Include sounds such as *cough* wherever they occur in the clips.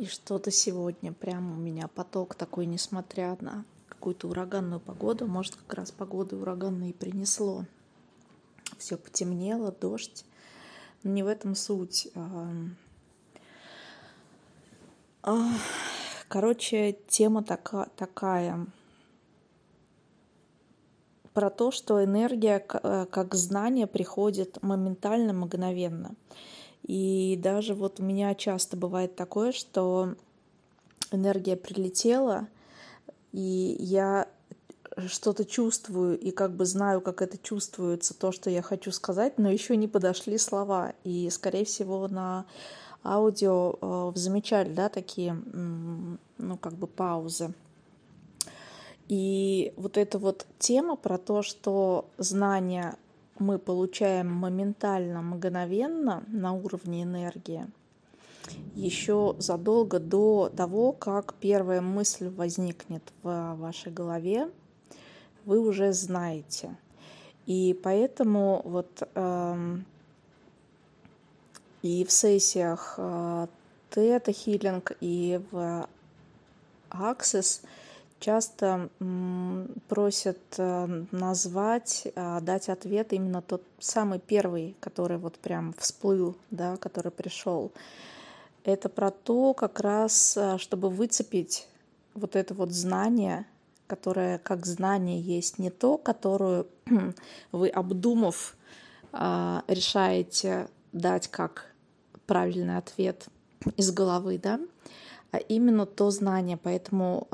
И что-то сегодня прямо у меня поток такой, несмотря на какую-то ураганную погоду, может, как раз погода ураганная и принесло. Все потемнело, дождь. Но не в этом суть. Короче, тема така, такая про то, что энергия э, как знание приходит моментально, мгновенно. И даже вот у меня часто бывает такое, что энергия прилетела, и я что-то чувствую и как бы знаю, как это чувствуется, то, что я хочу сказать, но еще не подошли слова. И, скорее всего, на аудио э, замечали, да, такие, ну, как бы паузы. И вот эта вот тема про то, что знания мы получаем моментально, мгновенно на уровне энергии, еще задолго до того, как первая мысль возникнет в вашей голове, вы уже знаете. И поэтому вот э, и в сессиях э, тета-хиллинг, и в Access – часто просят э, назвать, а, дать ответ именно тот самый первый, который вот прям всплыл, да, который пришел. Это про то, как раз, а, чтобы выцепить вот это вот знание, которое как знание есть не то, которое *clears throat* вы, обдумав, а, решаете дать как правильный ответ из головы, да, а именно то знание. Поэтому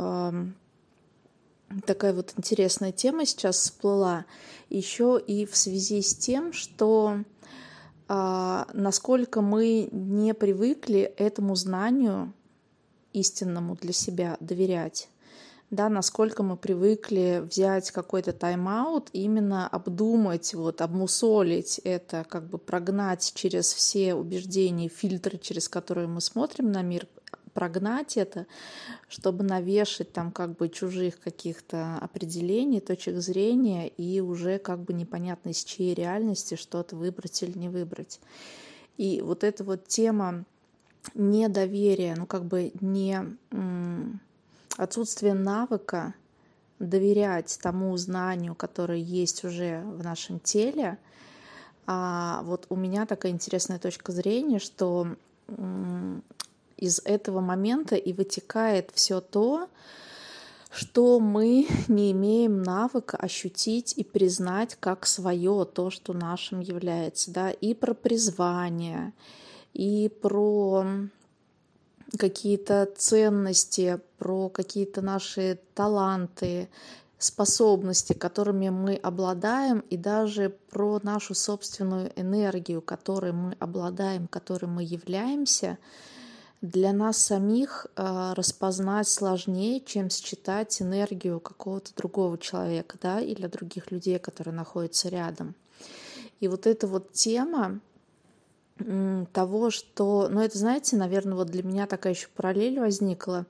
такая вот интересная тема сейчас всплыла, еще и в связи с тем, что а, насколько мы не привыкли этому знанию истинному для себя доверять, да, насколько мы привыкли взять какой-то тайм-аут, именно обдумать, вот, обмусолить это, как бы прогнать через все убеждения, фильтры, через которые мы смотрим на мир, прогнать это, чтобы навешать там как бы чужих каких-то определений, точек зрения и уже как бы непонятно из чьей реальности что-то выбрать или не выбрать. И вот эта вот тема недоверия, ну как бы не отсутствие навыка доверять тому знанию, которое есть уже в нашем теле, а вот у меня такая интересная точка зрения, что из этого момента и вытекает все то, что мы не имеем навыка ощутить и признать как свое то, что нашим является, да, и про призвание, и про какие-то ценности, про какие-то наши таланты, способности, которыми мы обладаем, и даже про нашу собственную энергию, которой мы обладаем, которой мы являемся — для нас самих э, распознать сложнее, чем считать энергию какого-то другого человека, да, или других людей, которые находятся рядом. И вот эта вот тема того, что, ну это, знаете, наверное, вот для меня такая еще параллель возникла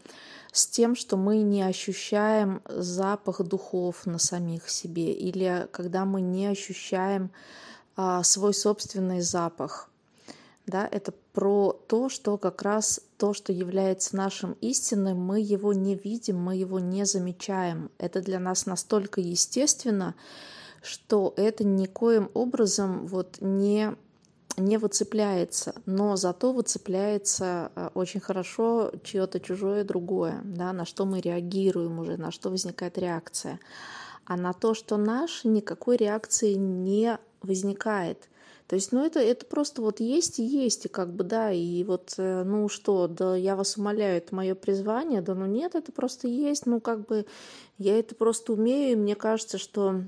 с тем, что мы не ощущаем запах духов на самих себе, или когда мы не ощущаем а, свой собственный запах да, это про то, что как раз то, что является нашим истинным, мы его не видим, мы его не замечаем. Это для нас настолько естественно, что это никоим образом вот не не выцепляется, но зато выцепляется э, очень хорошо чье-то чужое другое, да, на что мы реагируем уже, на что возникает реакция. А на то, что наше, никакой реакции не возникает. То есть, ну, это, это просто вот есть и есть, и как бы, да, и вот, э, ну, что, да, я вас умоляю, это мое призвание, да, ну, нет, это просто есть, ну, как бы, я это просто умею, и мне кажется, что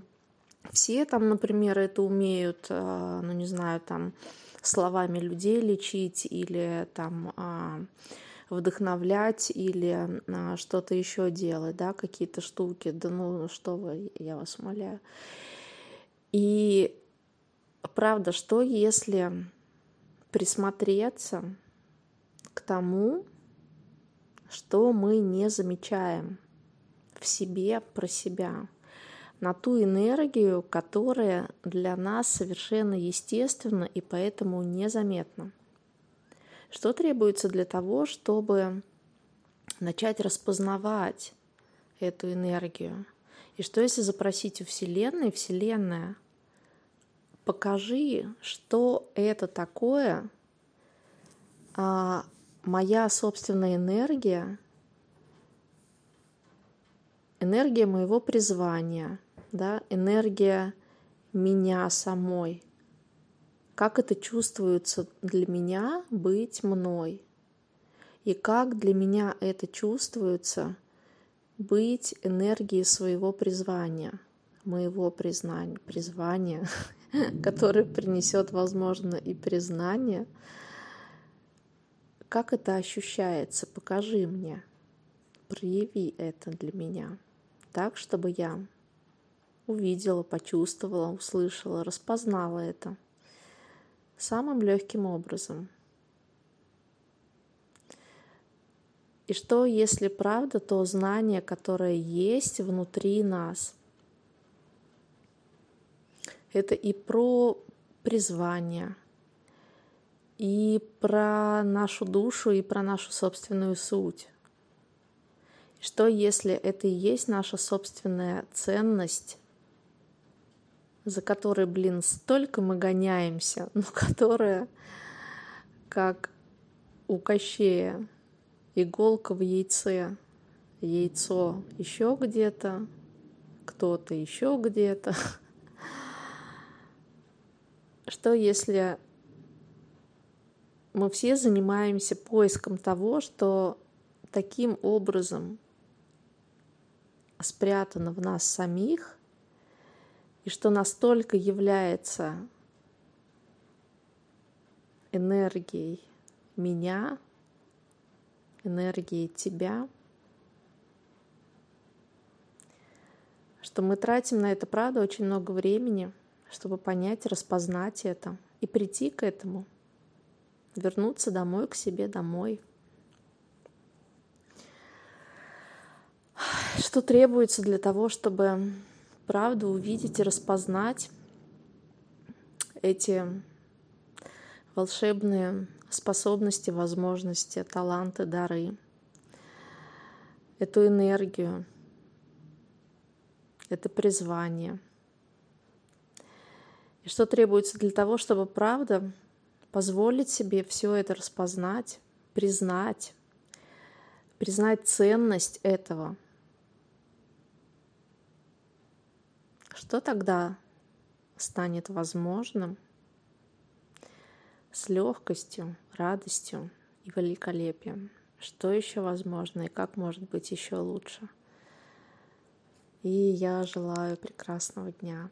все там, например, это умеют, а, ну, не знаю, там, словами людей лечить или там а, вдохновлять или а, что-то еще делать, да, какие-то штуки, да ну что вы, я вас умоляю. И правда, что если присмотреться к тому, что мы не замечаем в себе про себя, на ту энергию, которая для нас совершенно естественна и поэтому незаметна. Что требуется для того, чтобы начать распознавать эту энергию. И что если запросить у Вселенной, Вселенная, покажи, что это такое, а, моя собственная энергия, энергия моего призвания, да, энергия меня самой. Как это чувствуется для меня быть мной? И как для меня это чувствуется быть энергией своего призвания, моего признания, призвания, *laughs* *laughs* которое принесет, возможно, и признание. Как это ощущается? Покажи мне, прояви это для меня так, чтобы я увидела, почувствовала, услышала, распознала это самым легким образом. И что, если правда то знание, которое есть внутри нас? Это и про призвание, и про нашу душу, и про нашу собственную суть. Что если это и есть наша собственная ценность, за которой, блин, столько мы гоняемся, но *laughs* которая, как у Кощея, иголка в яйце, яйцо еще где-то, кто-то еще где-то. *laughs* Что если мы все занимаемся поиском того, что таким образом спрятано в нас самих, и что настолько является энергией меня, энергией тебя, что мы тратим на это, правда, очень много времени, чтобы понять, распознать это и прийти к этому, вернуться домой, к себе домой – что требуется для того, чтобы правду увидеть и распознать эти волшебные способности, возможности, таланты, дары, эту энергию, это призвание. Что требуется для того, чтобы правда позволить себе все это распознать, признать, признать ценность этого – Что тогда станет возможным с легкостью, радостью и великолепием? Что еще возможно и как может быть еще лучше? И я желаю прекрасного дня.